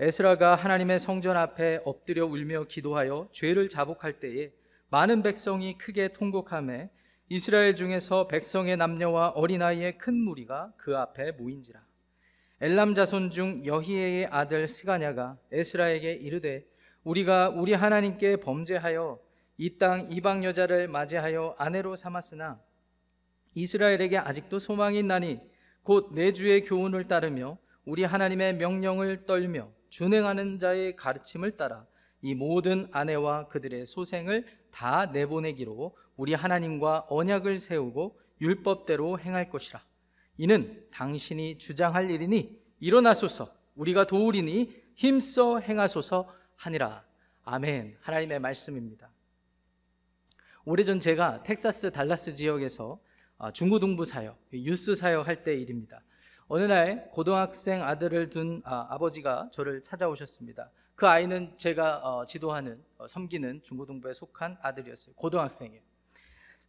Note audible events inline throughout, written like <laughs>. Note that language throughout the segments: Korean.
에스라가 하나님의 성전 앞에 엎드려 울며 기도하여 죄를 자복할 때에 많은 백성이 크게 통곡함에 이스라엘 중에서 백성의 남녀와 어린아이의 큰 무리가 그 앞에 모인지라. 엘람 자손 중 여히에의 아들 스가냐가 에스라에게 이르되 우리가 우리 하나님께 범죄하여 이 땅 이방 여자를 맞이하여 아내로 삼았으나 이스라엘에게 아직도 소망이 있나니 곧 내 주의 교훈을 따르며 우리 하나님의 명령을 떨며 준행하는 자의 가르침을 따라 이 모든 아내와 그들의 소생을 다 내보내기로 우리 하나님과 언약을 세우고 율법대로 행할 것이라. 이는 당신이 주장할 일이니 일어나소서 우리가 도우리니 힘써 행하소서 하니라. 아멘. 하나님의 말씀입니다. 오래전 제가 텍사스 달라스 지역에서 아, 중고등부 사역, 유스 사역 할 때 일입니다. 어느 날 고등학생 아들을 둔 아, 버지가 저를 찾아오셨습니다. 그 아이는 제가 어, 지도하는 어, 섬기는 중고등부에 속한 아들이었어요. 고등학생이에요.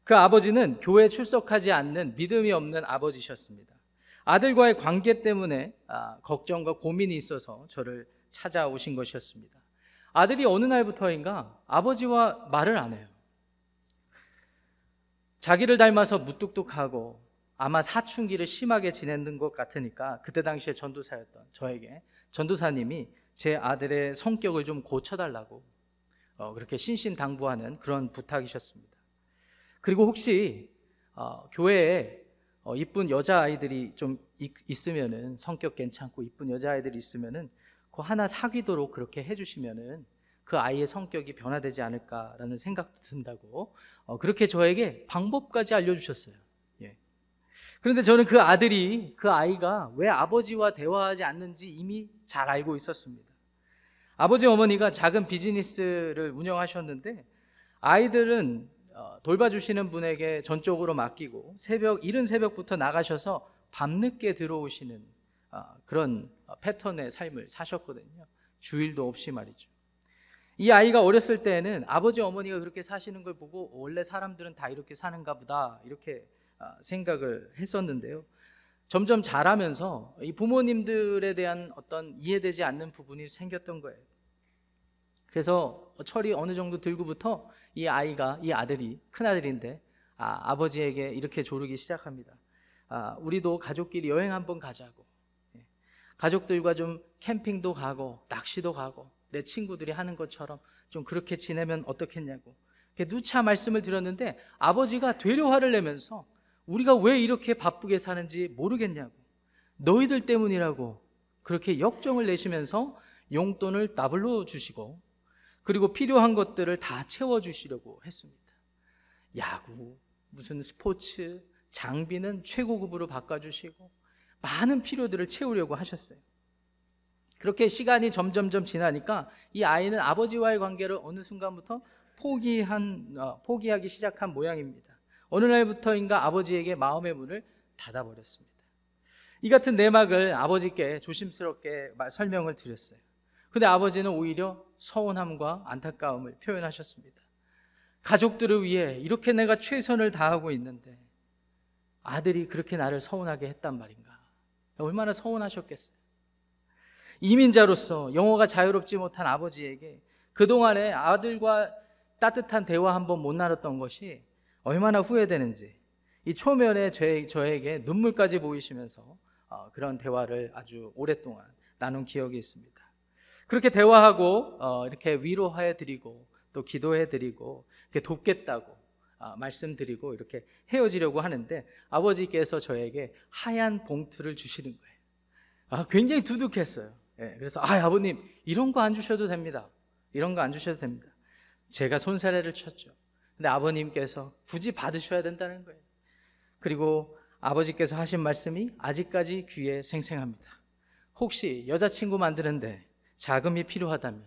그 아버지는 교회 출석하지 않는 믿음이 없는 아버지셨습니다. 아들과의 관계 때문에 아, 걱정과 고민이 있어서 저를 찾아오신 것이었습니다. 아들이 어느 날부터인가 아버지와 말을 안 해요. 자기를 닮아서 무뚝뚝하고 아마 사춘기를 심하게 지내는 것 같으니까 그때 당시에 전도사였던 저에게 전도사님이 제 아들의 성격을 좀 고쳐달라고 어, 그렇게 신신당부하는 그런 부탁이셨습니다. 그리고 혹시 어, 교회에 어, 이쁜 여자 아이들이 좀 있, 으면은 성격 괜찮고 이쁜 여자 아이들이 있으면은 그 하나 사귀도록 그렇게 해주시면은 그 아이의 성격이 변화되지 않을까라는 생각도 든다고 어, 그렇게 저에게 방법까지 알려주셨어요. 예. 그런데 저는 그 아들이 그 아이가 왜 아버지와 대화하지 않는지 이미 잘 알고 있었습니다. 아버지 어머니가 작은 비즈니스를 운영하셨는데 아이들은 어, 돌봐주시는 분에게 전적으로 맡기고 새벽 이른 새벽부터 나가셔서 밤늦게 들어오시는 어, 그런 패턴의 삶을 사셨거든요. 주일도 없이 말이죠. 이 아이가 어렸을 때에는 아버지 어머니가 그렇게 사시는 걸 보고 원래 사람들은 다 이렇게 사는가 보다 이렇게 아, 생각을 했었는데요. 점점 자라면서 이 부모님들에 대한 어떤 이해되지 않는 부분이 생겼던 거예요. 그래서 철이 어느 정도 들고부터 이 아이가 이 아들이 큰 아들인데 아, 아버지에게 이렇게 조르기 시작합니다. 아, 우리도 가족끼리 여행 한번 가자고. 예. 가족들과 좀 캠핑도 가고 낚시도 가고 내 친구들이 하는 것처럼 좀 그렇게 지내면 어떻겠냐고. 누차 말씀을 드렸는데 아버지가 되려 화를 내면서 우리가 왜 이렇게 바쁘게 사는지 모르겠냐고. 너희들 때문이라고 그렇게 역정을 내시면서 용돈을 더블로 주시고 그리고 필요한 것들을 다 채워 주시려고 했습니다. 야구, 무슨 스포츠, 장비는 최고급으로 바꿔 주시고 많은 필요들을 채우려고 하셨어요. 그렇게 시간이 점점점 지나니까 이 아이는 아버지와의 관계를 어느 순간부터 포기한 어, 포기하기 시작한 모양입니다. 어느 날부터인가 아버지에게 마음의 문을 닫아버렸습니다. 이 같은 내막을 아버지께 조심스럽게 설명을 드렸어요. 근데 아버지는 오히려 서운함과 안타까움을 표현하셨습니다. 가족들을 위해 이렇게 내가 최선을 다하고 있는데 아들이 그렇게 나를 서운하게 했단 말인가? 얼마나 서운하셨겠어요. 이민자로서 영어가 자유롭지 못한 아버지에게 그동안에 아들과 따뜻한 대화 한 번 못 나눴던 것이 얼마나 후회되는지 이 초면에 저, 저에게 눈물까지 보이시면서 어, 그런 대화를 아주 오랫동안 나눈 기억이 있습니다. 그렇게 대화하고 어, 이렇게 위로해 드리고 또 기도해 드리고 이렇게 돕겠다고 어, 말씀드리고 이렇게 헤어지려고 하는데 아버지께서 저에게 하얀 봉투를 주시는 거예요. 아, 굉장히 두둑했어요. 예, 그래서 아 아버님 이런 거 안 주셔도 됩니다. 이런 거 안 주셔도 됩니다. 제가 손사래를 쳤죠. 근데 아버님께서 굳이 받으셔야 된다는 거예요. 그리고 아버지께서 하신 말씀이 아직까지 귀에 생생합니다. 혹시 여자친구 만드는데 자금이 필요하다면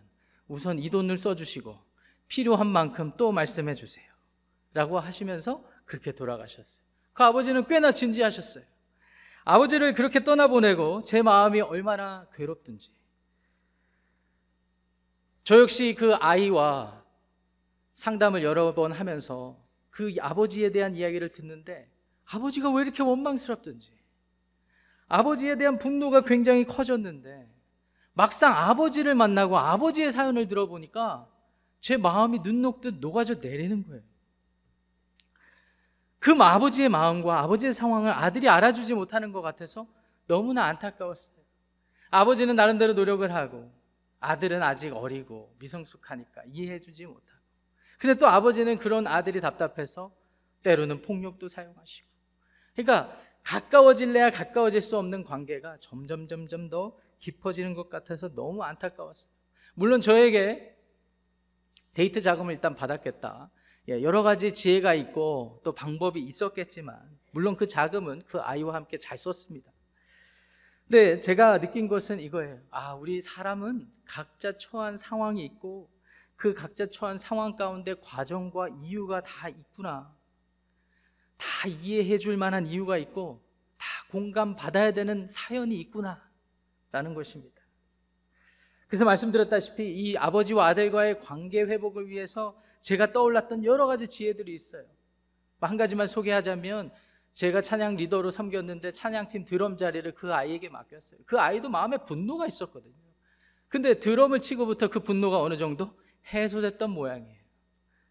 우선 이 돈을 써주시고 필요한 만큼 또 말씀해 주세요. 라고 하시면서 그렇게 돌아가셨어요. 그 아버지는 꽤나 진지하셨어요. 아버지를 그렇게 떠나보내고 제 마음이 얼마나 괴롭든지. 저 역시 그 아이와 상담을 여러 번 하면서 그 아버지에 대한 이야기를 듣는데 아버지가 왜 이렇게 원망스럽든지 아버지에 대한 분노가 굉장히 커졌는데 막상 아버지를 만나고 아버지의 사연을 들어보니까 제 마음이 눈 녹듯 녹아져 내리는 거예요. 그 아버지의 마음과 아버지의 상황을 아들이 알아주지 못하는 것 같아서 너무나 안타까웠어요. 아버지는 나름대로 노력을 하고 아들은 아직 어리고 미성숙하니까 이해해주지 못하고. 근데 또 아버지는 그런 아들이 답답해서 때로는 폭력도 사용하시고. 그러니까 가까워질래야 가까워질 수 없는 관계가 점점 점점 더 깊어지는 것 같아서 너무 안타까웠어요. 물론 저에게 데이트 자금을 일단 받았겠다. 예, 여러 가지 지혜가 있고 또 방법이 있었겠지만 물론 그 자금은 그 아이와 함께 잘 썼습니다. 근데 제가 느낀 것은 이거예요. 아, 우리 사람은 각자 처한 상황이 있고 그 각자 처한 상황 가운데 과정과 이유가 다 있구나. 다 이해해 줄 만한 이유가 있고 다 공감받아야 되는 사연이 있구나. 라는 것입니다. 그래서 말씀드렸다시피 이 아버지와 아들과의 관계 회복을 위해서 제가 떠올랐던 여러 가지 지혜들이 있어요. 한 가지만 소개하자면 제가 찬양 리더로 섬겼는데 찬양팀 드럼 자리를 그 아이에게 맡겼어요. 그 아이도 마음에 분노가 있었거든요. 근데 드럼을 치고부터 그 분노가 어느 정도 해소됐던 모양이에요.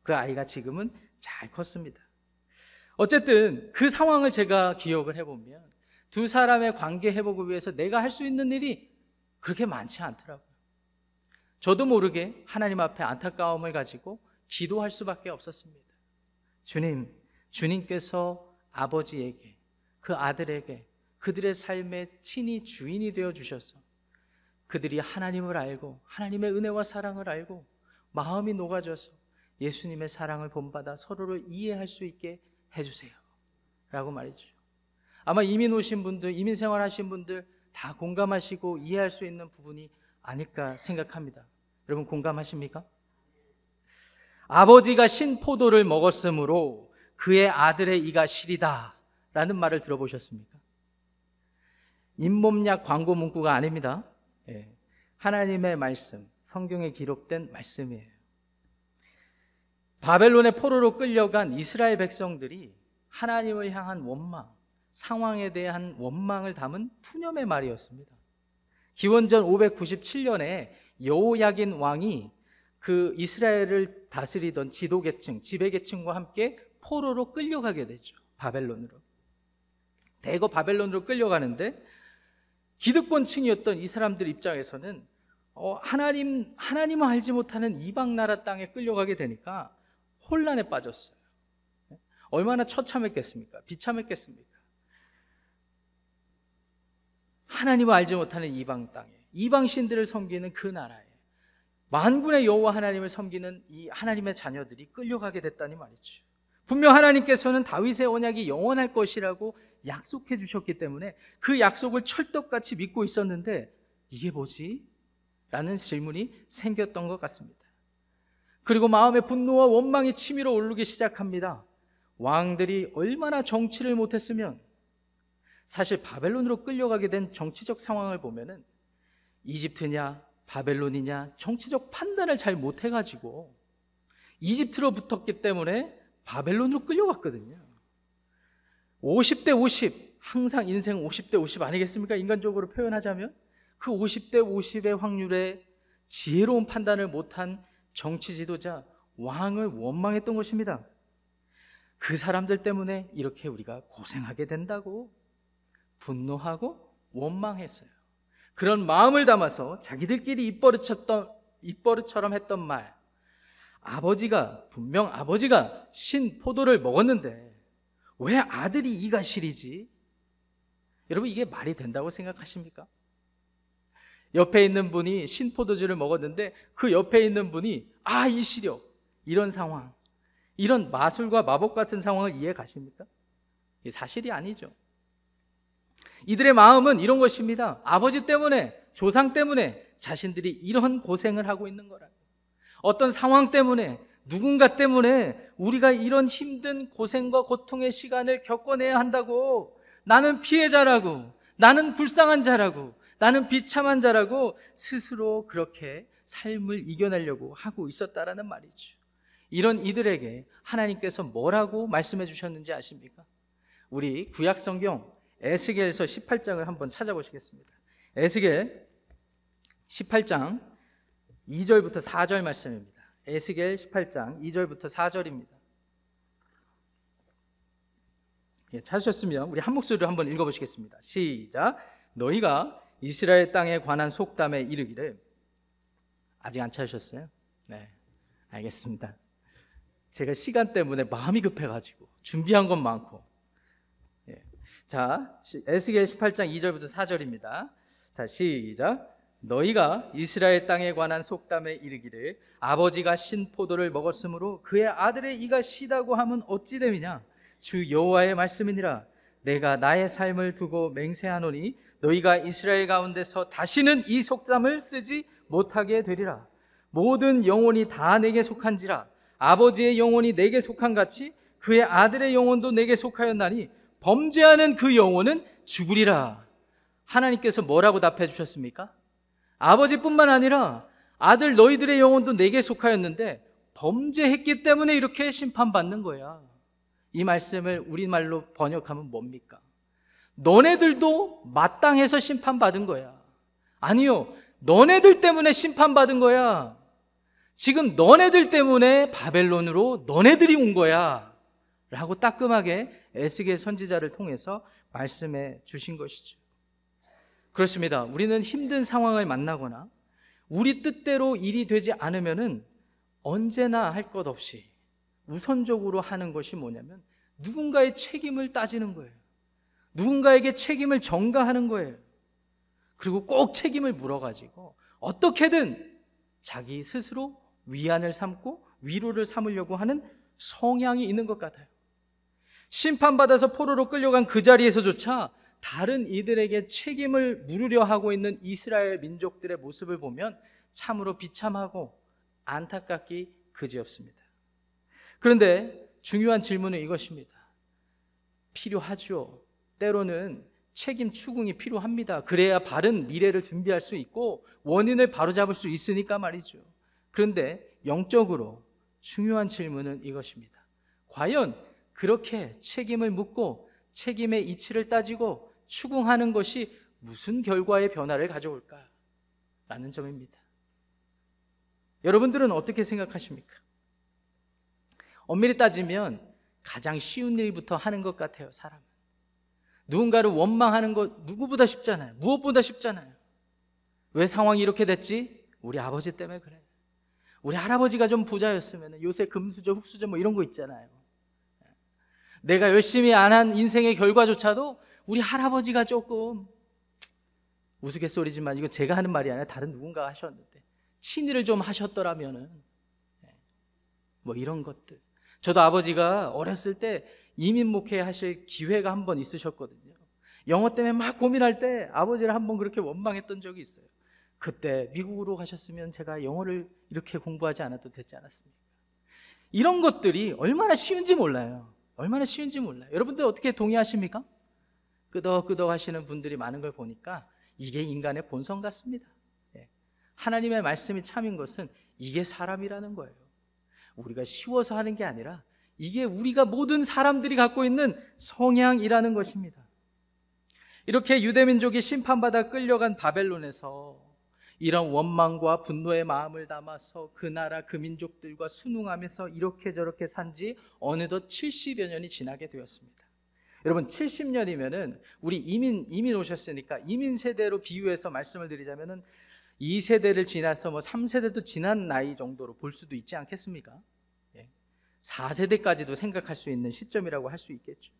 그 아이가 지금은 잘 컸습니다. 어쨌든 그 상황을 제가 기억을 해보면 두 사람의 관계 회복을 위해서 내가 할 수 있는 일이 그렇게 많지 않더라고요. 저도 모르게 하나님 앞에 안타까움을 가지고 기도할 수밖에 없었습니다. 주님, 주님께서 아버지에게, 그 아들에게 그들의 삶의 친히 주인이 되어 주셔서 그들이 하나님을 알고 하나님의 은혜와 사랑을 알고 마음이 녹아져서 예수님의 사랑을 본받아 서로를 이해할 수 있게 해주세요. 라고 말이죠. 아마 이민 오신 분들, 이민 생활하신 분들 다 공감하시고 이해할 수 있는 부분이 아닐까 생각합니다. 여러분 공감하십니까? 아버지가 신포도를 먹었으므로 그의 아들의 이가 시리다 라는 말을 들어보셨습니까? 잇몸약 광고 문구가 아닙니다. 예. 하나님의 말씀, 성경에 기록된 말씀이에요. 바벨론의 포로로 끌려간 이스라엘 백성들이 하나님을 향한 원망, 상황에 대한 원망을 담은 푸념의 말이었습니다. 기원전 597년에 여호야긴 왕이 그 이스라엘을 다스리던 지도계층, 지배계층과 함께 포로로 끌려가게 되죠. 바벨론으로. 대거 바벨론으로 끌려가는데 기득권층이었던 이 사람들 입장에서는 어, 하나님 하나님을 알지 못하는 이방 나라 땅에 끌려가게 되니까 혼란에 빠졌어요. 얼마나 처참했겠습니까? 비참했겠습니까? 하나님을 알지 못하는 이방 땅에 이방 신들을 섬기는 그 나라에 만군의 여호와 하나님을 섬기는 이 하나님의 자녀들이 끌려가게 됐다니 말이죠. 분명 하나님께서는 다윗의 언약이 영원할 것이라고 약속해 주셨기 때문에 그 약속을 철떡같이 믿고 있었는데 이게 뭐지? 라는 질문이 생겼던 것 같습니다. 그리고 마음의 분노와 원망이 치밀어 오르기 시작합니다. 왕들이 얼마나 정치를 못했으면 사실 바벨론으로 끌려가게 된 정치적 상황을 보면은 이집트냐 바벨론이냐 정치적 판단을 잘 못해가지고 이집트로 붙었기 때문에 바벨론으로 끌려갔거든요. 50대 50, 항상 인생 50대 50 아니겠습니까? 인간적으로 표현하자면 그 50대 50의 확률에 지혜로운 판단을 못한 정치 지도자 왕을 원망했던 것입니다. 그 사람들 때문에 이렇게 우리가 고생하게 된다고 분노하고 원망했어요. 그런 마음을 담아서 자기들끼리 입버릇쳤던 입버릇처럼 했던 말. 아버지가 분명 아버지가 신 포도를 먹었는데 왜 아들이 이가 시리지? 여러분 이게 말이 된다고 생각하십니까? 옆에 있는 분이 신포도주를 먹었는데 그 옆에 있는 분이 아 이 시려 이런 상황 이런 마술과 마법 같은 상황을 이해 가십니까? 사실이 아니죠. 이들의 마음은 이런 것입니다. 아버지 때문에, 조상 때문에 자신들이 이런 고생을 하고 있는 거라고. 어떤 상황 때문에, 누군가 때문에 우리가 이런 힘든 고생과 고통의 시간을 겪어내야 한다고. 나는 피해자라고. 나는 불쌍한 자라고. 나는 비참한 자라고 스스로 그렇게 삶을 이겨내려고 하고 있었다라는 말이죠. 이런 이들에게 하나님께서 뭐라고 말씀해 주셨는지 아십니까? 우리 구약 성경 에스겔서 18장을 한번 찾아보시겠습니다. 에스겔 18장 2절부터 4절 말씀입니다. 에스겔 18장 2절부터 4절입니다. 예, 찾으셨으면 우리 한 목소리로 한번 읽어보시겠습니다. 시작. 너희가 이스라엘 땅에 관한 속담에 이르기를 아직 안 찾으셨어요? 네, 알겠습니다. 제가 시간 때문에 마음이 급해가지고 준비한 건 많고. 예. 자, 에스겔 18장 2절부터 4절입니다. 자, 시작. 너희가 이스라엘 땅에 관한 속담에 이르기를 아버지가 신 포도를 먹었으므로 그의 아들의 이가 시다고 하면 어찌 됨이냐 주 여호와의 말씀이니라 내가 나의 삶을 두고 맹세하노니 너희가 이스라엘 가운데서 다시는 이 속담을 쓰지 못하게 되리라 모든 영혼이 다 내게 속한지라 아버지의 영혼이 내게 속한 같이 그의 아들의 영혼도 내게 속하였나니 범죄하는 그 영혼은 죽으리라 하나님께서 뭐라고 답해 주셨습니까? 아버지뿐만 아니라 아들 너희들의 영혼도 내게 속하였는데 범죄했기 때문에 이렇게 심판받는 거야. 이 말씀을 우리말로 번역하면 뭡니까? 너네들도 마땅해서 심판받은 거야. 아니요. 너네들 때문에 심판받은 거야. 지금 너네들 때문에 바벨론으로 너네들이 온 거야. 라고 따끔하게 에스겔 선지자를 통해서 말씀해 주신 것이죠. 그렇습니다. 우리는 힘든 상황을 만나거나 우리 뜻대로 일이 되지 않으면은 언제나 할 것 없이 우선적으로 하는 것이 뭐냐면 누군가의 책임을 따지는 거예요. 누군가에게 책임을 전가하는 거예요. 그리고 꼭 책임을 물어가지고 어떻게든 자기 스스로 위안을 삼고 위로를 삼으려고 하는 성향이 있는 것 같아요. 심판받아서 포로로 끌려간 그 자리에서조차 다른 이들에게 책임을 물으려 하고 있는 이스라엘 민족들의 모습을 보면 참으로 비참하고 안타깝기 그지없습니다. 그런데 중요한 질문은 이것입니다. 필요하죠. 때로는 책임 추궁이 필요합니다. 그래야 바른 미래를 준비할 수 있고 원인을 바로잡을 수 있으니까 말이죠. 그런데 영적으로 중요한 질문은 이것입니다. 과연 그렇게 책임을 묻고 책임의 이치를 따지고 추궁하는 것이 무슨 결과의 변화를 가져올까? 라는 점입니다. 여러분들은 어떻게 생각하십니까? 엄밀히 따지면 가장 쉬운 일부터 하는 것 같아요, 사람은. 누군가를 원망하는 것 누구보다 쉽잖아요. 무엇보다 쉽잖아요. 왜 상황이 이렇게 됐지? 우리 아버지 때문에 그래. 우리 할아버지가 좀 부자였으면 요새 금수저, 흑수저 뭐 이런 거 있잖아요. 내가 열심히 안 한 인생의 결과조차도 우리 할아버지가 조금 우스갯소리지만 이거 제가 하는 말이 아니라 다른 누군가 하셨는데 친일을 좀 하셨더라면은 예, 뭐 이런 것들. 저도 아버지가 어렸을 때 이민 목회 하실 기회가 한 번 있으셨거든요. 영어 때문에 막 고민할 때 아버지를 한 번 그렇게 원망했던 적이 있어요. 그때 미국으로 가셨으면 제가 영어를 이렇게 공부하지 않아도 되지 않았습니까? 이런 것들이 얼마나 쉬운지 몰라요. 얼마나 쉬운지 몰라요. 여러분들 어떻게 동의하십니까? 끄덕끄덕 하시는 분들이 많은 걸 보니까 이게 인간의 본성 같습니다. 예. 하나님의 말씀이 참인 것은 이게 사람이라는 거예요. 우리가 쉬워서 하는 게 아니라 이게 우리가 모든 사람들이 갖고 있는 성향이라는 것입니다. 이렇게 유대민족이 심판받아 끌려간 바벨론에서 이런 원망과 분노의 마음을 담아서 그 나라 그 민족들과 순응하면서 이렇게 저렇게 산 지 어느덧 70여 년이 지나게 되었습니다. 여러분 70년이면은 우리 이민 이민 오셨으니까 이민 세대로 비유해서 말씀을 드리자면은 2세대를 지나서 뭐 3세대도 지난 나이 정도로 볼 수도 있지 않겠습니까? 예. 4세대까지도 생각할 수 있는 시점이라고 할 수 있겠죠.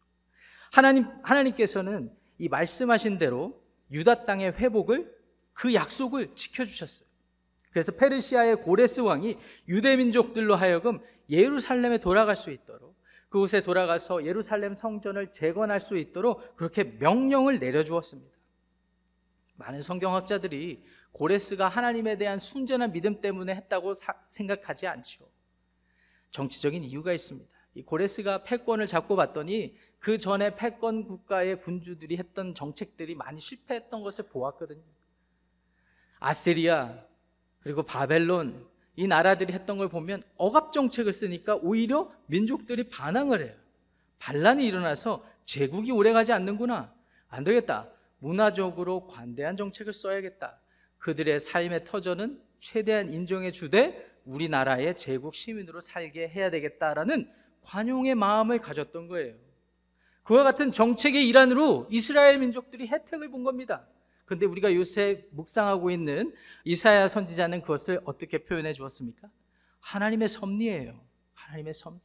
하나님 하나님께서는 이 말씀하신 대로 유다 땅의 회복을 그 약속을 지켜 주셨어요. 그래서 페르시아의 고레스 왕이 유대 민족들로 하여금 예루살렘에 돌아갈 수 있도록 그곳에 돌아가서 예루살렘 성전을 재건할 수 있도록 그렇게 명령을 내려주었습니다. 많은 성경학자들이 고레스가 하나님에 대한 순전한 믿음 때문에 했다고 사, 생각하지 않죠. 정치적인 이유가 있습니다. 이 고레스가 패권을 잡고 봤더니 그 전에 패권 국가의 군주들이 했던 정책들이 많이 실패했던 것을 보았거든요. 아시리아 그리고 바벨론 이 나라들이 했던 걸 보면 억압 정책을 쓰니까 오히려 민족들이 반항을 해요. 반란이 일어나서 제국이 오래가지 않는구나. 안 되겠다. 문화적으로 관대한 정책을 써야겠다. 그들의 삶의 터전은 최대한 인정해 주되 우리나라의 제국 시민으로 살게 해야 되겠다라는 관용의 마음을 가졌던 거예요. 그와 같은 정책의 일환으로 이스라엘 민족들이 혜택을 본 겁니다. 그런데 우리가 요새 묵상하고 있는 이사야 선지자는 그것을 어떻게 표현해 주었습니까? 하나님의 섭리예요. 하나님의 섭리.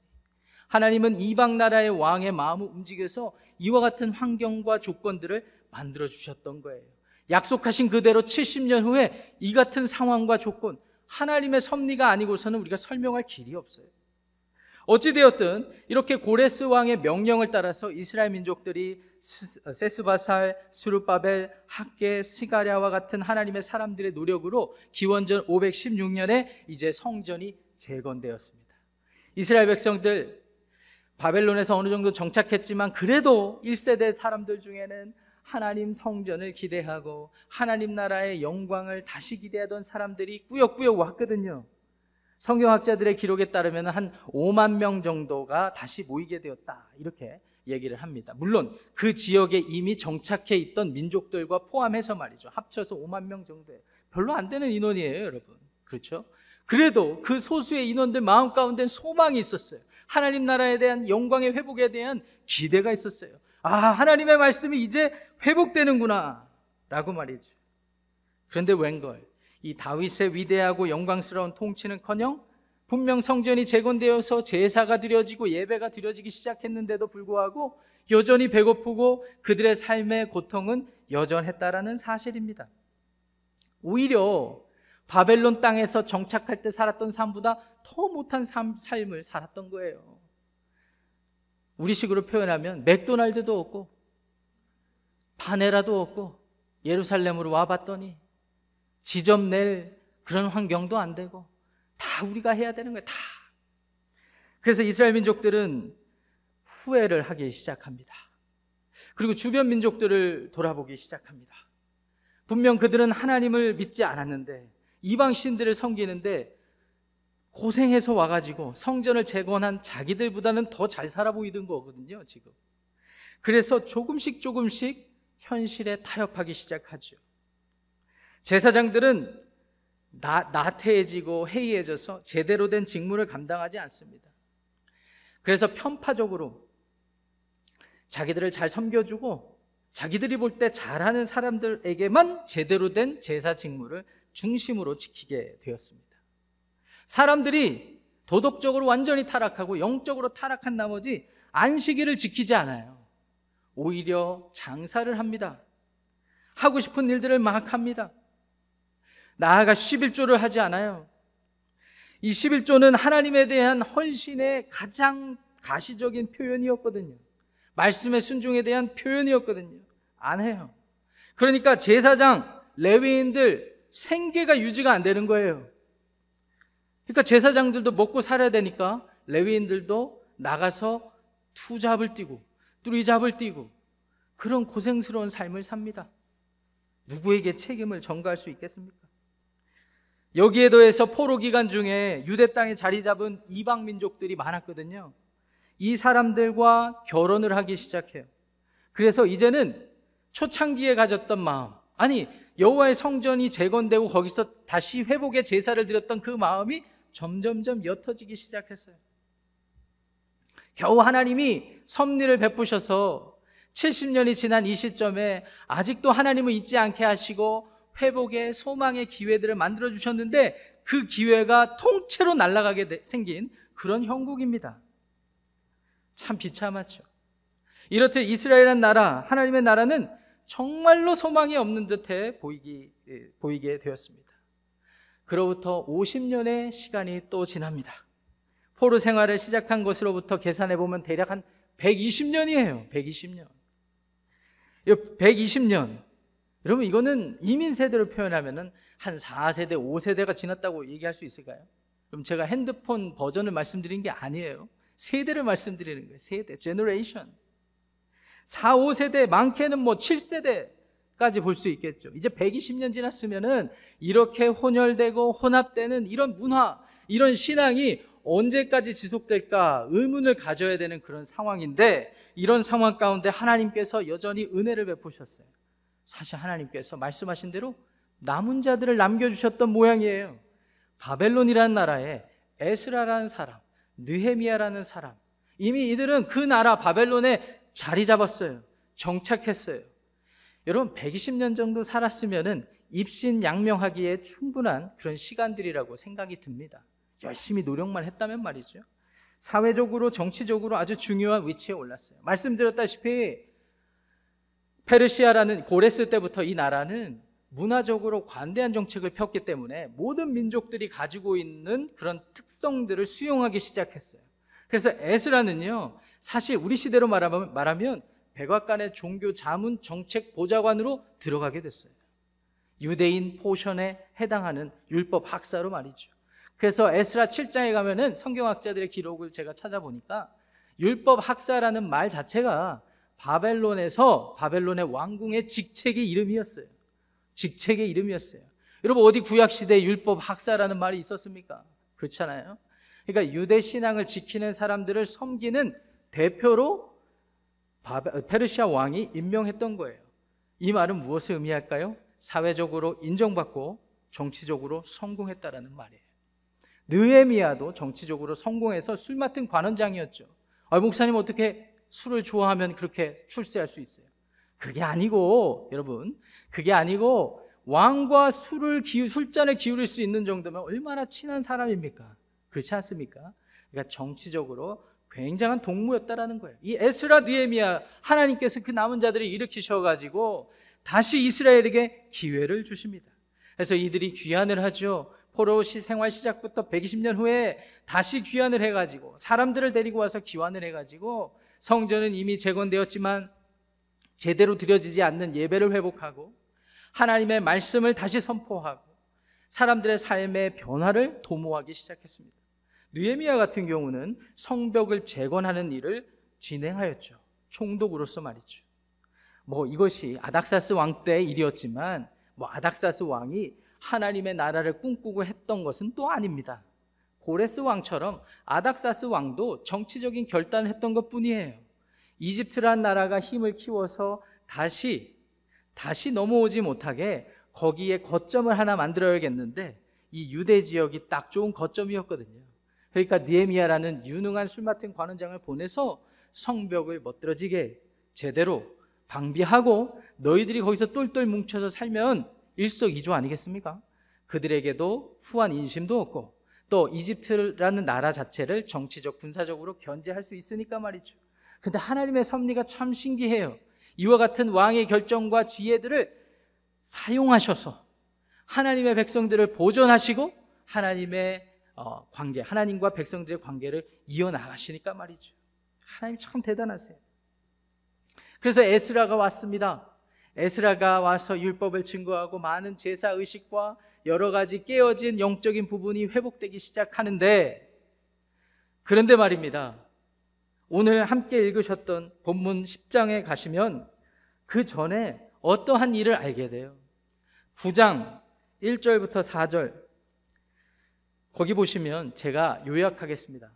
하나님은 이방 나라의 왕의 마음을 움직여서 이와 같은 환경과 조건들을 만들어 주셨던 거예요. 약속하신 그대로 70년 후에 이 같은 상황과 조건, 하나님의 섭리가 아니고서는 우리가 설명할 길이 없어요. 어찌되었든 이렇게 고레스 왕의 명령을 따라서 이스라엘 민족들이 세스바살, 수르바벨, 학계, 스가랴와 같은 하나님의 사람들의 노력으로 기원전 516년에 이제 성전이 재건되었습니다. 이스라엘 백성들 바벨론에서 어느 정도 정착했지만 그래도 1세대 사람들 중에는 하나님 성전을 기대하고 하나님 나라의 영광을 다시 기대하던 사람들이 꾸역꾸역 왔거든요. 성경학자들의 기록에 따르면 한 5만 명 정도가 다시 모이게 되었다. 이렇게 얘기를 합니다. 물론 그 지역에 이미 정착해 있던 민족들과 포함해서 말이죠. 합쳐서 5만 명 정도예요. 별로 안 되는 인원이에요, 여러분. 그렇죠? 그래도 그 소수의 인원들 마음 가운데 소망이 있었어요. 하나님 나라에 대한 영광의 회복에 대한 기대가 있었어요. 아, 하나님의 말씀이 이제 회복되는구나. 라고 말이죠. 그런데 웬걸, 이 다윗의 위대하고 영광스러운 통치는 커녕 분명 성전이 재건되어서 제사가 드려지고 예배가 드려지기 시작했는데도 불구하고 여전히 배고프고 그들의 삶의 고통은 여전했다라는 사실입니다. 오히려 바벨론 땅에서 정착할 때 살았던 삶보다 더 못한 삶, 삶을 살았던 거예요. 우리식으로 표현하면 맥도날드도 없고 파네라도 없고 예루살렘으로 와봤더니 지점 낼 그런 환경도 안 되고 다 우리가 해야 되는 거예요. 다. 그래서 이스라엘 민족들은 후회를 하기 시작합니다. 그리고 주변 민족들을 돌아보기 시작합니다. 분명 그들은 하나님을 믿지 않았는데 이방 신들을 섬기는데 고생해서 와가지고 성전을 재건한 자기들보다는 더 잘 살아 보이던 거거든요, 지금. 그래서 조금씩 조금씩 현실에 타협하기 시작하죠. 제사장들은 나, 나태해지고 해이해져서 제대로 된 직무를 감당하지 않습니다. 그래서 편파적으로 자기들을 잘 섬겨주고 자기들이 볼 때 잘하는 사람들에게만 제대로 된 제사 직무를 중심으로 지키게 되었습니다. 사람들이 도덕적으로 완전히 타락하고 영적으로 타락한 나머지 안식일을 지키지 않아요. 오히려 장사를 합니다. 하고 싶은 일들을 막 합니다. 나아가 11조를 하지 않아요. 이 11조는 하나님에 대한 헌신의 가장 가시적인 표현이었거든요. 말씀의 순종에 대한 표현이었거든요. 안 해요. 그러니까 제사장, 레위인들 생계가 유지가 안 되는 거예요. 그러니까 제사장들도 먹고 살아야 되니까 레위인들도 나가서 투잡을 뛰고 뚜리잡을 뛰고 그런 고생스러운 삶을 삽니다. 누구에게 책임을 전가할 수 있겠습니까? 여기에 더해서 포로 기간 중에 유대 땅에 자리 잡은 이방 민족들이 많았거든요. 이 사람들과 결혼을 하기 시작해요. 그래서 이제는 초창기에 가졌던 마음, 아니 여호와의 성전이 재건되고 거기서 다시 회복의 제사를 드렸던 그 마음이 점점점 옅어지기 시작했어요. 겨우 하나님이 섭리를 베푸셔서 70년이 지난 이 시점에 아직도 하나님을 잊지 않게 하시고 회복의 소망의 기회들을 만들어 주셨는데 그 기회가 통째로 날아가게 생긴 그런 형국입니다. 참 비참하죠. 이렇듯 이스라엘이라는 나라, 하나님의 나라는 정말로 소망이 없는 듯해 보이기, 예, 보이게 되었습니다. 그로부터 50년의 시간이 또 지납니다. 포로 생활을 시작한 것으로부터 계산해 보면 대략 한 120년이에요. 120년. 120년. 여러분 이거는 이민 세대로 표현하면은 한 4세대, 5세대가 지났다고 얘기할 수 있을까요? 그럼 제가 핸드폰 버전을 말씀드린 게 아니에요. 세대를 말씀드리는 거예요. 세대, generation. 4, 5세대, 많게는 뭐 7세대, 까지 볼 수 있겠죠. 이제 120년 지났으면은 이렇게 혼혈되고 혼합되는 이런 문화, 이런 신앙이 언제까지 지속될까 의문을 가져야 되는 그런 상황인데 이런 상황 가운데 하나님께서 여전히 은혜를 베푸셨어요. 사실 하나님께서 말씀하신 대로 남은 자들을 남겨주셨던 모양이에요. 바벨론이라는 나라에 에스라라는 사람, 느헤미야라는 사람, 이미 이들은 그 나라 바벨론에 자리 잡았어요. 정착했어요. 여러분 120년 정도 살았으면은 입신 양명하기에 충분한 그런 시간들이라고 생각이 듭니다. 열심히 노력만 했다면 말이죠. 사회적으로 정치적으로 아주 중요한 위치에 올랐어요. 말씀드렸다시피 페르시아라는 고레스 때부터 이 나라는 문화적으로 관대한 정책을 폈기 때문에 모든 민족들이 가지고 있는 그런 특성들을 수용하기 시작했어요. 그래서 에스라는요, 사실 우리 시대로 말하면, 말하면 백악관의 종교 자문 정책 보좌관으로 들어가게 됐어요. 유대인 포션에 해당하는 율법 학사로 말이죠. 그래서 에스라 7장에 가면은 성경학자들의 기록을 제가 찾아보니까 율법 학사라는 말 자체가 바벨론에서 바벨론의 왕궁의 직책의 이름이었어요. 직책의 이름이었어요. 여러분 어디 구약 시대에 율법 학사라는 말이 있었습니까? 그렇잖아요. 그러니까 유대 신앙을 지키는 사람들을 섬기는 대표로 페르시아 왕이 임명했던 거예요. 이 말은 무엇을 의미할까요? 사회적으로 인정받고 정치적으로 성공했다라는 말이에요. 느에미아도 정치적으로 성공해서 술 맡은 관원장이었죠. 아, 목사님 어떻게 술을 좋아하면 그렇게 출세할 수 있어요? 그게 아니고 여러분, 그게 아니고 왕과 술을 기울 술잔을 기울일 수 있는 정도면 얼마나 친한 사람입니까? 그렇지 않습니까? 그러니까 정치적으로 굉장한 동무였다라는 거예요. 이 에스라 느에미아 하나님께서 그 남은 자들을 일으키셔 가지고 다시 이스라엘에게 기회를 주십니다. 그래서 이들이 귀환을 하죠. 포로 시 생활 시작부터 120년 후에 다시 귀환을 해 가지고 사람들을 데리고 와서 귀환을 해 가지고 성전은 이미 재건되었지만 제대로 드려지지 않는 예배를 회복하고 하나님의 말씀을 다시 선포하고 사람들의 삶의 변화를 도모하기 시작했습니다. 느에미아 같은 경우는 성벽을 재건하는 일을 진행하였죠. 총독으로서 말이죠. 뭐 이것이 아닥사스 왕 때의 일이었지만 뭐 아닥사스 왕이 하나님의 나라를 꿈꾸고 했던 것은 또 아닙니다. 고레스 왕처럼 아닥사스 왕도 정치적인 결단을 했던 것 뿐이에요. 이집트란 나라가 힘을 키워서 다시, 다시 넘어오지 못하게 거기에 거점을 하나 만들어야겠는데 이 유대 지역이 딱 좋은 거점이었거든요. 그러니까 니에미아라는 유능한 술 맡은 관원장을 보내서 성벽을 멋들어지게 제대로 방비하고 너희들이 거기서 똘똘 뭉쳐서 살면 일석이조 아니겠습니까? 그들에게도 후한 인심도 없고 또 이집트라는 나라 자체를 정치적 군사적으로 견제할 수 있으니까 말이죠. 근데 하나님의 섭리가 참 신기해요. 이와 같은 왕의 결정과 지혜들을 사용하셔서 하나님의 백성들을 보존하시고 하나님의 어, 관계, 하나님과 백성들의 관계를 이어나가시니까 말이죠. 하나님 참 대단하세요. 그래서 에스라가 왔습니다. 에스라가 와서 율법을 증거하고 많은 제사 의식과 여러 가지 깨어진 영적인 부분이 회복되기 시작하는데 그런데 말입니다. 오늘 함께 읽으셨던 본문 10장에 가시면 그 전에 어떠한 일을 알게 돼요. 9장 1절부터 4절 거기 보시면 제가 요약하겠습니다.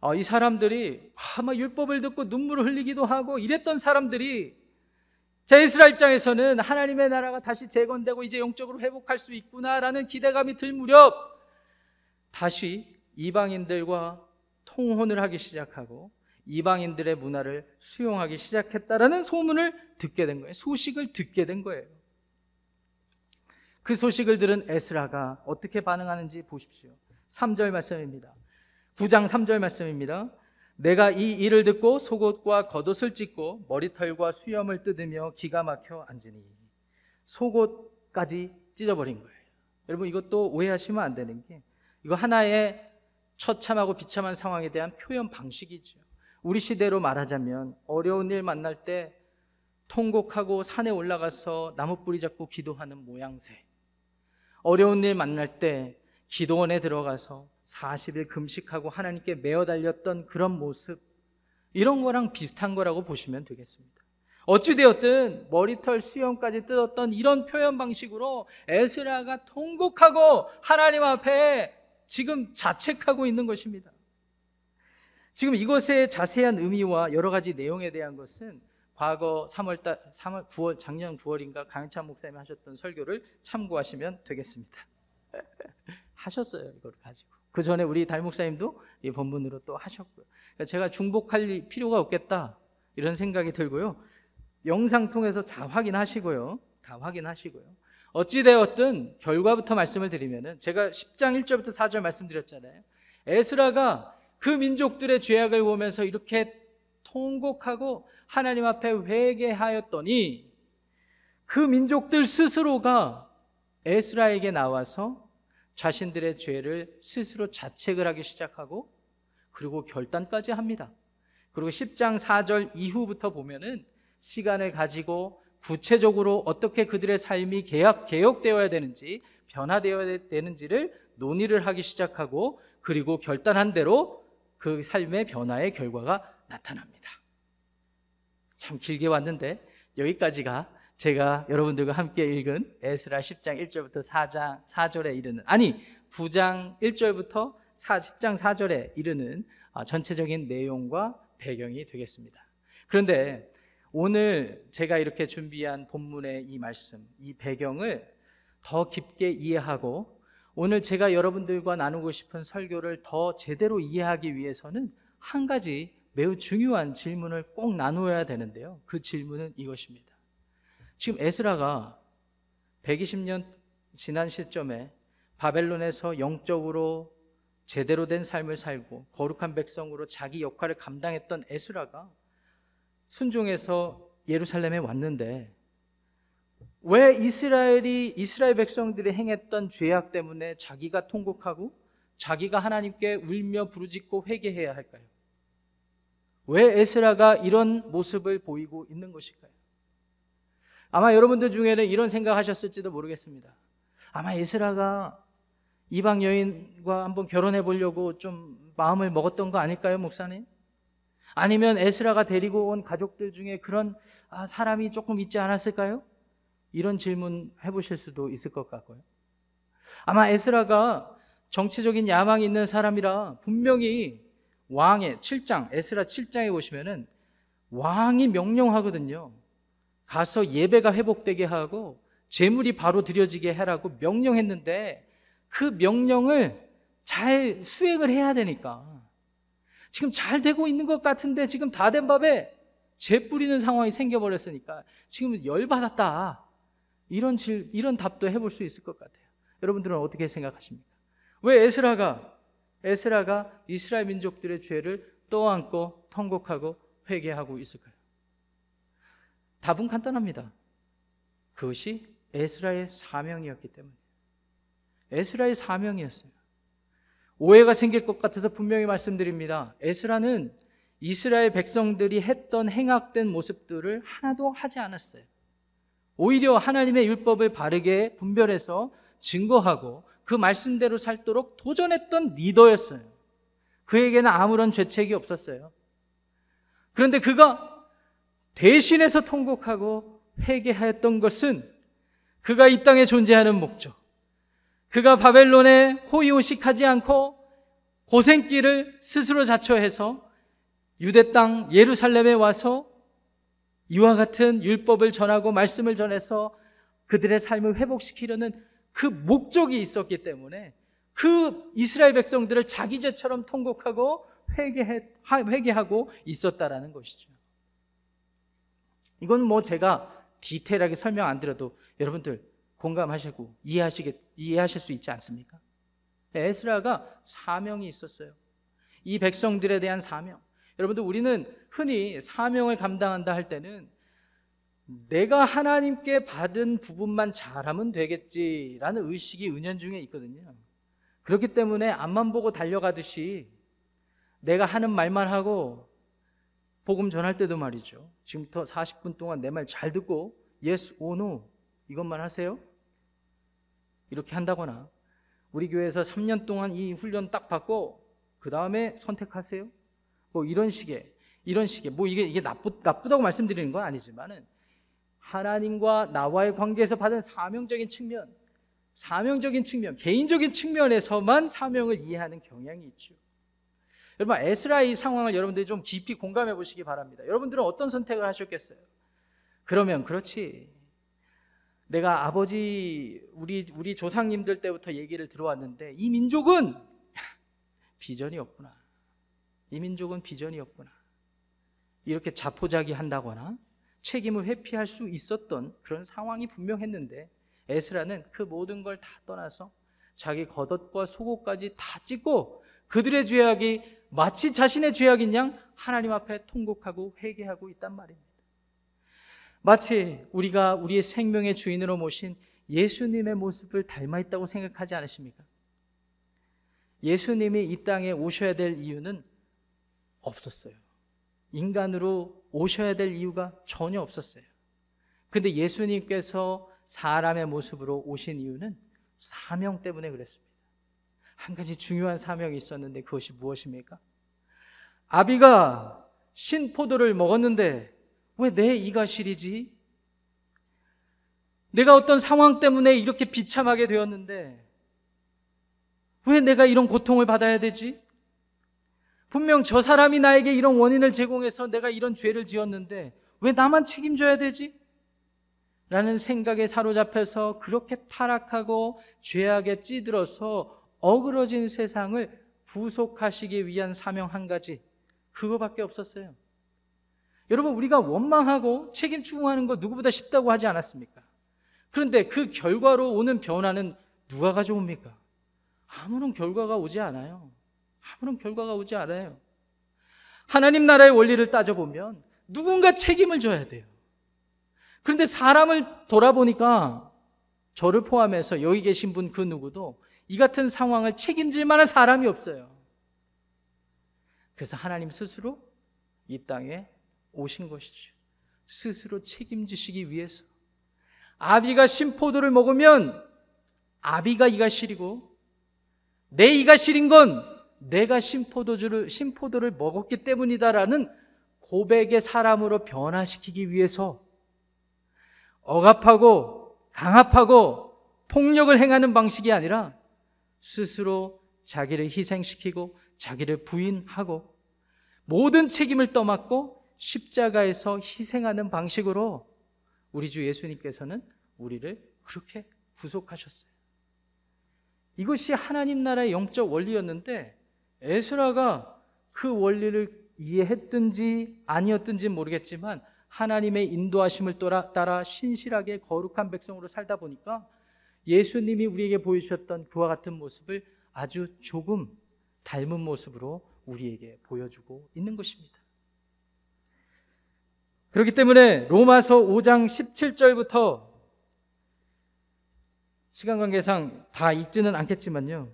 어, 이 사람들이 아마 율법을 듣고 눈물을 흘리기도 하고 이랬던 사람들이 자 이스라엘 입장에서는 하나님의 나라가 다시 재건되고 이제 영적으로 회복할 수 있구나라는 기대감이 들 무렵 다시 이방인들과 통혼을 하기 시작하고 이방인들의 문화를 수용하기 시작했다라는 소문을 듣게 된 거예요. 소식을 듣게 된 거예요. 그 소식을 들은 에스라가 어떻게 반응하는지 보십시오. 3절 말씀입니다. 9장 3절 말씀입니다. 내가 이 일을 듣고 속옷과 겉옷을 찢고 머리털과 수염을 뜯으며 기가 막혀 앉으니 속옷까지 찢어버린 거예요. 여러분 이것도 오해하시면 안 되는 게 이거 하나의 처참하고 비참한 상황에 대한 표현 방식이죠. 우리 시대로 말하자면 어려운 일 만날 때 통곡하고 산에 올라가서 나무 뿌리 잡고 기도하는 모양새. 어려운 일 만날 때 기도원에 들어가서 40일 금식하고 하나님께 매어 달렸던 그런 모습 이런 거랑 비슷한 거라고 보시면 되겠습니다. 어찌되었든 머리털 수염까지 뜯었던 이런 표현 방식으로 에스라가 통곡하고 하나님 앞에 지금 자책하고 있는 것입니다. 지금 이것의 자세한 의미와 여러 가지 내용에 대한 것은 과거 3월 달 3월 9월 작년 9월인가 강찬 목사님이 하셨던 설교를 참고하시면 되겠습니다. 하셨어요 이걸 가지고 그 전에 우리 달 목사님도 이 본문으로 또 하셨고요. 그러니까 제가 중복할 필요가 없겠다 이런 생각이 들고요. 영상 통해서 다 확인하시고요. 다 확인하시고요. 어찌 되었든 결과부터 말씀을 드리면은 제가 10장 1절부터 4절 말씀드렸잖아요. 에스라가 그 민족들의 죄악을 보면서 이렇게 통곡하고 하나님 앞에 회개하였더니 그 민족들 스스로가 에스라에게 나와서 자신들의 죄를 스스로 자책을 하기 시작하고 그리고 결단까지 합니다. 그리고 10장 4절 이후부터 보면은 시간을 가지고 구체적으로 어떻게 그들의 삶이 개혁, 개혁되어야 되는지 변화되어야 되는지를 논의를 하기 시작하고 그리고 결단한 대로 그 삶의 변화의 결과가 나타납니다. 참 길게 왔는데 여기까지가 제가 여러분들과 함께 읽은 에스라 10장 1절부터 4장 4절에 이르는 아니 9장 1절부터 10장 4절에 이르는 아, 전체적인 내용과 배경이 되겠습니다. 그런데 오늘 제가 이렇게 준비한 본문의 이 말씀, 이 배경을 더 깊게 이해하고 오늘 제가 여러분들과 나누고 싶은 설교를 더 제대로 이해하기 위해서는 한 가지 매우 중요한 질문을 꼭 나누어야 되는데요. 그 질문은 이것입니다. 지금 에스라가 120년 지난 시점에 바벨론에서 영적으로 제대로 된 삶을 살고 거룩한 백성으로 자기 역할을 감당했던 에스라가 순종해서 예루살렘에 왔는데 왜 이스라엘이 이스라엘 백성들이 행했던 죄악 때문에 자기가 통곡하고 자기가 하나님께 울며 부르짖고 회개해야 할까요? 왜 에스라가 이런 모습을 보이고 있는 것일까요? 아마 여러분들 중에는 이런 생각하셨을지도 모르겠습니다. 아마 에스라가 이방 여인과 한번 결혼해 보려고 좀 마음을 먹었던 거 아닐까요, 목사님? 아니면 에스라가 데리고 온 가족들 중에 그런 아, 사람이 조금 있지 않았을까요? 이런 질문 해보실 수도 있을 것 같고요. 아마 에스라가 정치적인 야망이 있는 사람이라 분명히 왕의 7장, 에스라 7장에 보시면은 왕이 명령하거든요. 가서 예배가 회복되게 하고 재물이 바로 드려지게 해라고 명령했는데 그 명령을 잘 수행을 해야 되니까 지금 잘 되고 있는 것 같은데 지금 다 된 밥에 재 뿌리는 상황이 생겨버렸으니까 지금 열받았다. 이런 질, 이런 답도 해볼 수 있을 것 같아요. 여러분들은 어떻게 생각하십니까? 왜 에스라가 에스라가 이스라엘 민족들의 죄를 떠안고 통곡하고 회개하고 있을까요? 답은 간단합니다. 그것이 에스라의 사명이었기 때문이에요. 에스라의 사명이었어요. 오해가 생길 것 같아서 분명히 말씀드립니다. 에스라는 이스라엘 백성들이 했던 행악된 모습들을 하나도 하지 않았어요. 오히려 하나님의 율법을 바르게 분별해서 증거하고 그 말씀대로 살도록 도전했던 리더였어요. 그에게는 아무런 죄책이 없었어요. 그런데 그가 대신해서 통곡하고 회개하였던 것은 그가 이 땅에 존재하는 목적. 그가 바벨론에 호의호식하지 않고 고생길을 스스로 자처해서 유대 땅 예루살렘에 와서 이와 같은 율법을 전하고 말씀을 전해서 그들의 삶을 회복시키려는 그 목적이 있었기 때문에 그 이스라엘 백성들을 자기 죄처럼 통곡하고 회개해, 회개하고 있었다라는 것이죠. 이건 뭐 제가 디테일하게 설명 안 드려도 여러분들 공감하시고 이해하시겠, 이해하실 수 있지 않습니까? 에스라가 사명이 있었어요. 이 백성들에 대한 사명. 여러분들 우리는 흔히 사명을 감당한다 할 때는 내가 하나님께 받은 부분만 잘하면 되겠지라는 의식이 은연중에 있거든요. 그렇기 때문에 앞만 보고 달려가듯이 내가 하는 말만 하고 복음 전할 때도 말이죠. 지금부터 40분 동안 내 말 잘 듣고 yes or no 이것만 하세요. 이렇게 한다거나 우리 교회에서 3년 동안 이 훈련 딱 받고 그 다음에 선택하세요. 뭐 이런 식의 이런 식의 뭐 이게 이게 나쁘 나쁘다고 말씀드리는 건 아니지만은 하나님과 나와의 관계에서 받은 사명적인 측면, 사명적인 측면, 개인적인 측면에서만 사명을 이해하는 경향이 있죠. 여러분, 에스라의 상황을 여러분들이 좀 깊이 공감해 보시기 바랍니다. 여러분들은 어떤 선택을 하셨겠어요? 그러면 그렇지. 내가 아버지 우리 우리 조상님들 때부터 얘기를 들어왔는데 이 민족은 <laughs> 비전이 없구나. 이 민족은 비전이 없구나. 이렇게 자포자기 한다거나 책임을 회피할 수 있었던 그런 상황이 분명했는데 에스라는 그 모든 걸 다 떠나서 자기 겉옷과 속옷까지 다 찢고 그들의 죄악이 마치 자신의 죄악인 양 하나님 앞에 통곡하고 회개하고 있단 말입니다. 마치 우리가 우리의 생명의 주인으로 모신 예수님의 모습을 닮아 있다고 생각하지 않으십니까? 예수님이 이 땅에 오셔야 될 이유는 없었어요. 인간으로 오셔야 될 이유가 전혀 없었어요. 근데 예수님께서 사람의 모습으로 오신 이유는 사명 때문에 그랬습니다. 한 가지 중요한 사명이 있었는데 그것이 무엇입니까? 아비가 신포도를 먹었는데 왜 내 이가 시리지? 내가 어떤 상황 때문에 이렇게 비참하게 되었는데 왜 내가 이런 고통을 받아야 되지? 분명 저 사람이 나에게 이런 원인을 제공해서 내가 이런 죄를 지었는데 왜 나만 책임져야 되지? 라는 생각에 사로잡혀서 그렇게 타락하고 죄악에 찌들어서 어그러진 세상을 부속하시기 위한 사명 한 가지. 그거밖에 없었어요. 여러분, 우리가 원망하고 책임 추궁하는 거 누구보다 쉽다고 하지 않았습니까? 그런데 그 결과로 오는 변화는 누가 가져옵니까? 아무런 결과가 오지 않아요. 아무런 결과가 오지 않아요. 하나님 나라의 원리를 따져보면 누군가 책임을 져야 돼요. 그런데 사람을 돌아보니까 저를 포함해서 여기 계신 분 그 누구도 이 같은 상황을 책임질 만한 사람이 없어요. 그래서 하나님 스스로 이 땅에 오신 것이죠. 스스로 책임지시기 위해서. 아비가 심포도를 먹으면 아비가 이가 시리고 내 이가 시린 건 내가 심포도주를 심포도를 먹었기 때문이다라는 고백의 사람으로 변화시키기 위해서 억압하고 강압하고 폭력을 행하는 방식이 아니라 스스로 자기를 희생시키고 자기를 부인하고 모든 책임을 떠맡고 십자가에서 희생하는 방식으로 우리 주 예수님께서는 우리를 그렇게 구속하셨어요. 이것이 하나님 나라의 영적 원리였는데 에스라가 그 원리를 이해했든지 아니었든지 모르겠지만 하나님의 인도하심을 따라 신실하게 거룩한 백성으로 살다 보니까 예수님이 우리에게 보여주셨던 그와 같은 모습을 아주 조금 닮은 모습으로 우리에게 보여주고 있는 것입니다. 그렇기 때문에 로마서 5장 17절부터 시간 관계상 다 읽지는 않겠지만요.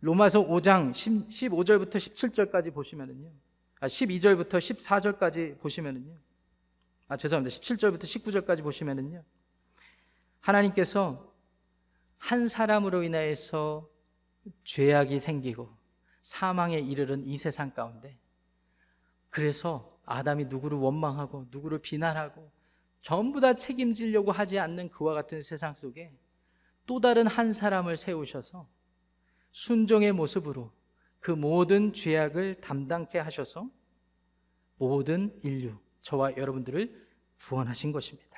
로마서 5장 15절부터 17절까지 보시면은요. 아, 12절부터 14절까지 보시면은요. 아, 죄송합니다. 17절부터 19절까지 보시면은요. 하나님께서 한 사람으로 인하여서 죄악이 생기고 사망에 이르는 이 세상 가운데 그래서 아담이 누구를 원망하고 누구를 비난하고 전부 다 책임지려고 하지 않는 그와 같은 세상 속에 또 다른 한 사람을 세우셔서 순종의 모습으로 그 모든 죄악을 담당케 하셔서 모든 인류, 저와 여러분들을 구원하신 것입니다.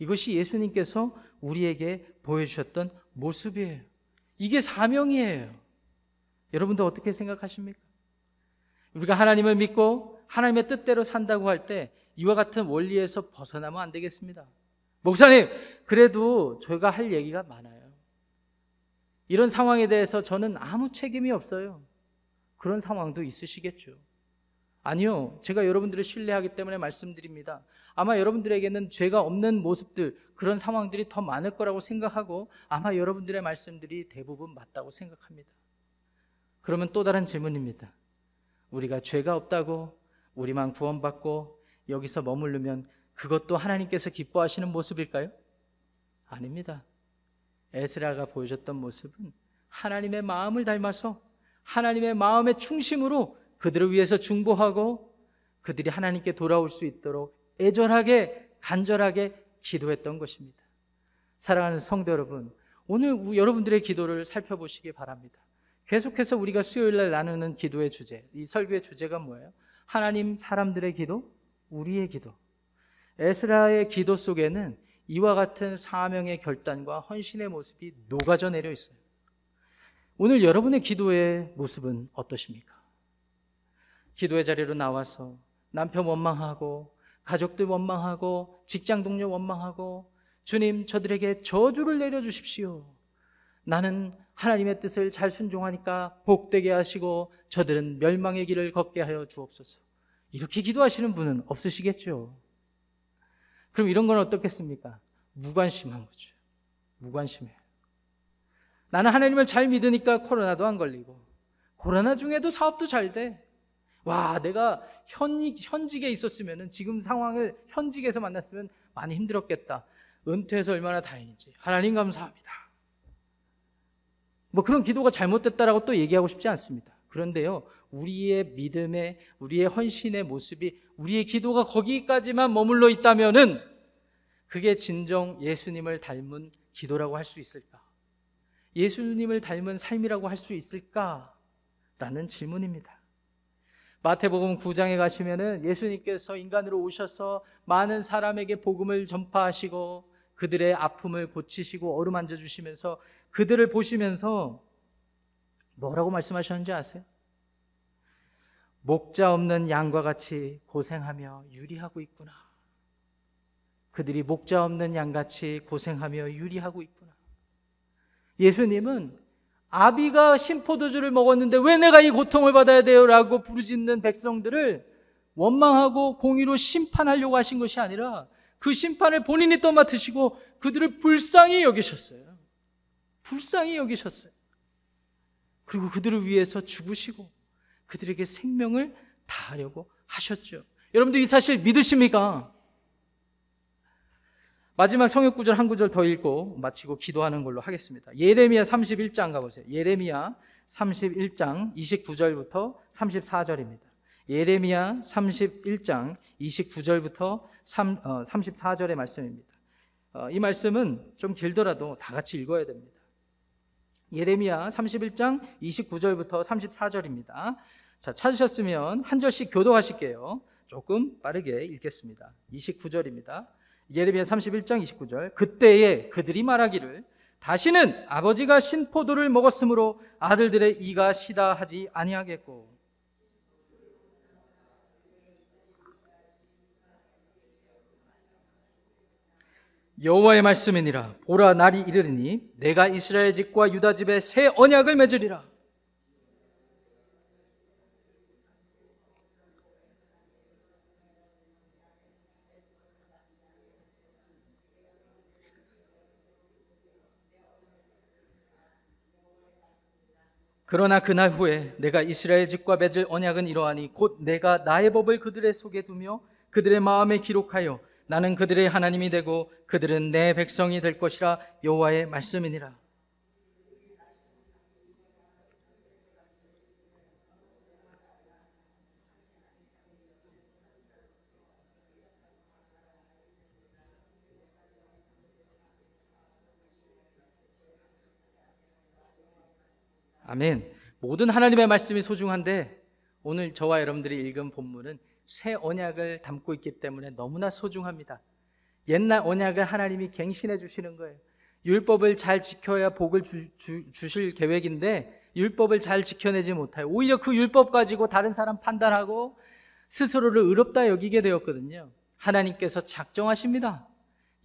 이것이 예수님께서 우리에게 보여주셨던 모습이에요. 이게 사명이에요. 여러분들 어떻게 생각하십니까? 우리가 하나님을 믿고 하나님의 뜻대로 산다고 할 때 이와 같은 원리에서 벗어나면 안 되겠습니다. 목사님, 그래도 저희가 할 얘기가 많아요. 이런 상황에 대해서 저는 아무 책임이 없어요. 그런 상황도 있으시겠죠. 아니요. 제가 여러분들을 신뢰하기 때문에 말씀드립니다. 아마 여러분들에게는 죄가 없는 모습들, 그런 상황들이 더 많을 거라고 생각하고 아마 여러분들의 말씀들이 대부분 맞다고 생각합니다. 그러면 또 다른 질문입니다. 우리가 죄가 없다고 우리만 구원받고 여기서 머무르면 그것도 하나님께서 기뻐하시는 모습일까요? 아닙니다. 에스라가 보여줬던 모습은 하나님의 마음을 닮아서 하나님의 마음의 중심으로 그들을 위해서 중보하고 그들이 하나님께 돌아올 수 있도록 애절하게 간절하게 기도했던 것입니다. 사랑하는 성도 여러분, 오늘 여러분들의 기도를 살펴보시기 바랍니다. 계속해서 우리가 수요일 날 나누는 기도의 주제, 이 설교의 주제가 뭐예요? 하나님 사람들의 기도, 우리의 기도. 에스라의 기도 속에는 이와 같은 사명의 결단과 헌신의 모습이 녹아져 내려 있어요. 오늘 여러분의 기도의 모습은 어떠십니까? 기도의 자리로 나와서 남편 원망하고 가족들 원망하고 직장 동료 원망하고 주님 저들에게 저주를 내려 주십시오. 나는 하나님의 뜻을 잘 순종하니까 복되게 하시고 저들은 멸망의 길을 걷게 하여 주옵소서. 이렇게 기도하시는 분은 없으시겠죠. 그럼 이런 건 어떻겠습니까? 무관심한 거죠. 무관심해요. 나는 하나님을 잘 믿으니까 코로나도 안 걸리고, 코로나 중에도 사업도 잘 돼. 와, 내가 현, 현직에 있었으면, 지금 상황을 현직에서 만났으면 많이 힘들었겠다. 은퇴해서 얼마나 다행인지. 하나님 감사합니다. 뭐 그런 기도가 잘못됐다라고 또 얘기하고 싶지 않습니다. 그런데요, 우리의 믿음의, 우리의 헌신의 모습이 우리의 기도가 거기까지만 머물러 있다면은 그게 진정 예수님을 닮은 기도라고 할 수 있을까? 예수님을 닮은 삶이라고 할 수 있을까? 라는 질문입니다. 마태복음 9장에 가시면은 예수님께서 인간으로 오셔서 많은 사람에게 복음을 전파하시고 그들의 아픔을 고치시고 어루만져 주시면서 그들을 보시면서 뭐라고 말씀하셨는지 아세요? 목자 없는 양과 같이 고생하며 유리하고 있구나. 그들이 목자 없는 양같이 고생하며 유리하고 있구나. 예수님은 아비가 신포도주를 먹었는데 왜 내가 이 고통을 받아야 돼요? 라고 부르짖는 백성들을 원망하고 공의로 심판하려고 하신 것이 아니라 그 심판을 본인이 떠맡으시고 그들을 불쌍히 여기셨어요. 불쌍히 여기셨어요. 그리고 그들을 위해서 죽으시고 그들에게 생명을 다하려고 하셨죠. 여러분들 이 사실 믿으십니까? 마지막 성역 구절 한 구절 더 읽고 마치고 기도하는 걸로 하겠습니다. 예레미야 31장 가보세요. 예레미야 31장 29절부터 34절입니다. 예레미야 31장 29절부터 3, 어, 34절의 말씀입니다. 어, 이 말씀은 좀 길더라도 다 같이 읽어야 됩니다. 예레미야 31장 29절부터 34절입니다. 자, 찾으셨으면 한 절씩 교도하실게요. 조금 빠르게 읽겠습니다. 29절입니다. 예레미야 31장 29절. 그때에 그들이 말하기를 다시는 아버지가 신포도를 먹었으므로 아들들의 이가 시다 하지 아니하겠고. 여호와의 말씀이니라. 보라 날이 이르리니 내가 이스라엘 집과 유다 집에 새 언약을 맺으리라 그러나 그날 후에 내가 이스라엘 집과 맺을 언약은 이러하니 곧 내가 나의 법을 그들의 속에 두며 그들의 마음에 기록하여 나는 그들의 하나님이 되고 그들은 내 백성이 될 것이라 여호와의 말씀이니라. 아멘. 모든 하나님의 말씀이 소중한데 오늘 저와 여러분들이 읽은 본문은 새 언약을 담고 있기 때문에 너무나 소중합니다. 옛날 언약을 하나님이 갱신해 주시는 거예요. 율법을 잘 지켜야 복을 주, 주, 주실 계획인데 율법을 잘 지켜내지 못하여 오히려 그 율법 가지고 다른 사람 판단하고 스스로를 의롭다 여기게 되었거든요. 하나님께서 작정하십니다.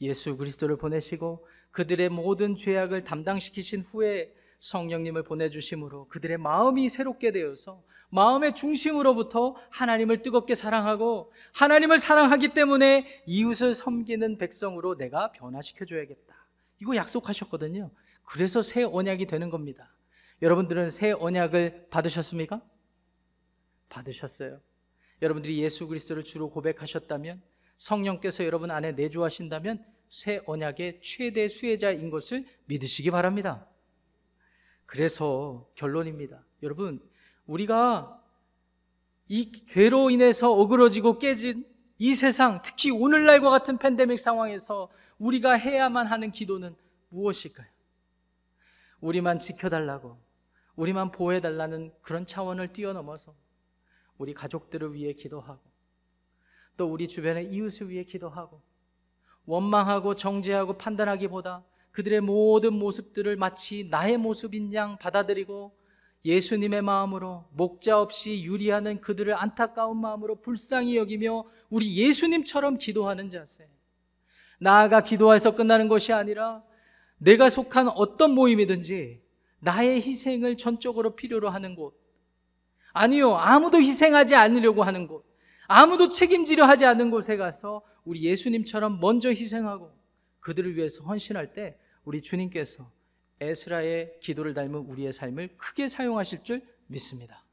예수 그리스도를 보내시고 그들의 모든 죄악을 담당시키신 후에 성령님을 보내주심으로 그들의 마음이 새롭게 되어서 마음의 중심으로부터 하나님을 뜨겁게 사랑하고 하나님을 사랑하기 때문에 이웃을 섬기는 백성으로 내가 변화시켜줘야겠다. 이거 약속하셨거든요. 그래서 새 언약이 되는 겁니다. 여러분들은 새 언약을 받으셨습니까? 받으셨어요. 여러분들이 예수 그리스도를 주로 고백하셨다면 성령께서 여러분 안에 내주하신다면 새 언약의 최대 수혜자인 것을 믿으시기 바랍니다. 그래서 결론입니다. 여러분, 우리가 이 죄로 인해서 어그러지고 깨진 이 세상, 특히 오늘날과 같은 팬데믹 상황에서 우리가 해야만 하는 기도는 무엇일까요? 우리만 지켜달라고, 우리만 보호해달라는 그런 차원을 뛰어넘어서 우리 가족들을 위해 기도하고, 또 우리 주변의 이웃을 위해 기도하고 원망하고 정죄하고 판단하기보다 그들의 모든 모습들을 마치 나의 모습인 양 받아들이고 예수님의 마음으로 목자 없이 유리하는 그들을 안타까운 마음으로 불쌍히 여기며 우리 예수님처럼 기도하는 자세. 나아가 기도해서 끝나는 것이 아니라 내가 속한 어떤 모임이든지 나의 희생을 전적으로 필요로 하는 곳. 아니요, 아무도 희생하지 않으려고 하는 곳. 아무도 책임지려 하지 않는 곳에 가서 우리 예수님처럼 먼저 희생하고 그들을 위해서 헌신할 때 우리 주님께서 에스라의 기도를 닮은 우리의 삶을 크게 사용하실 줄 믿습니다.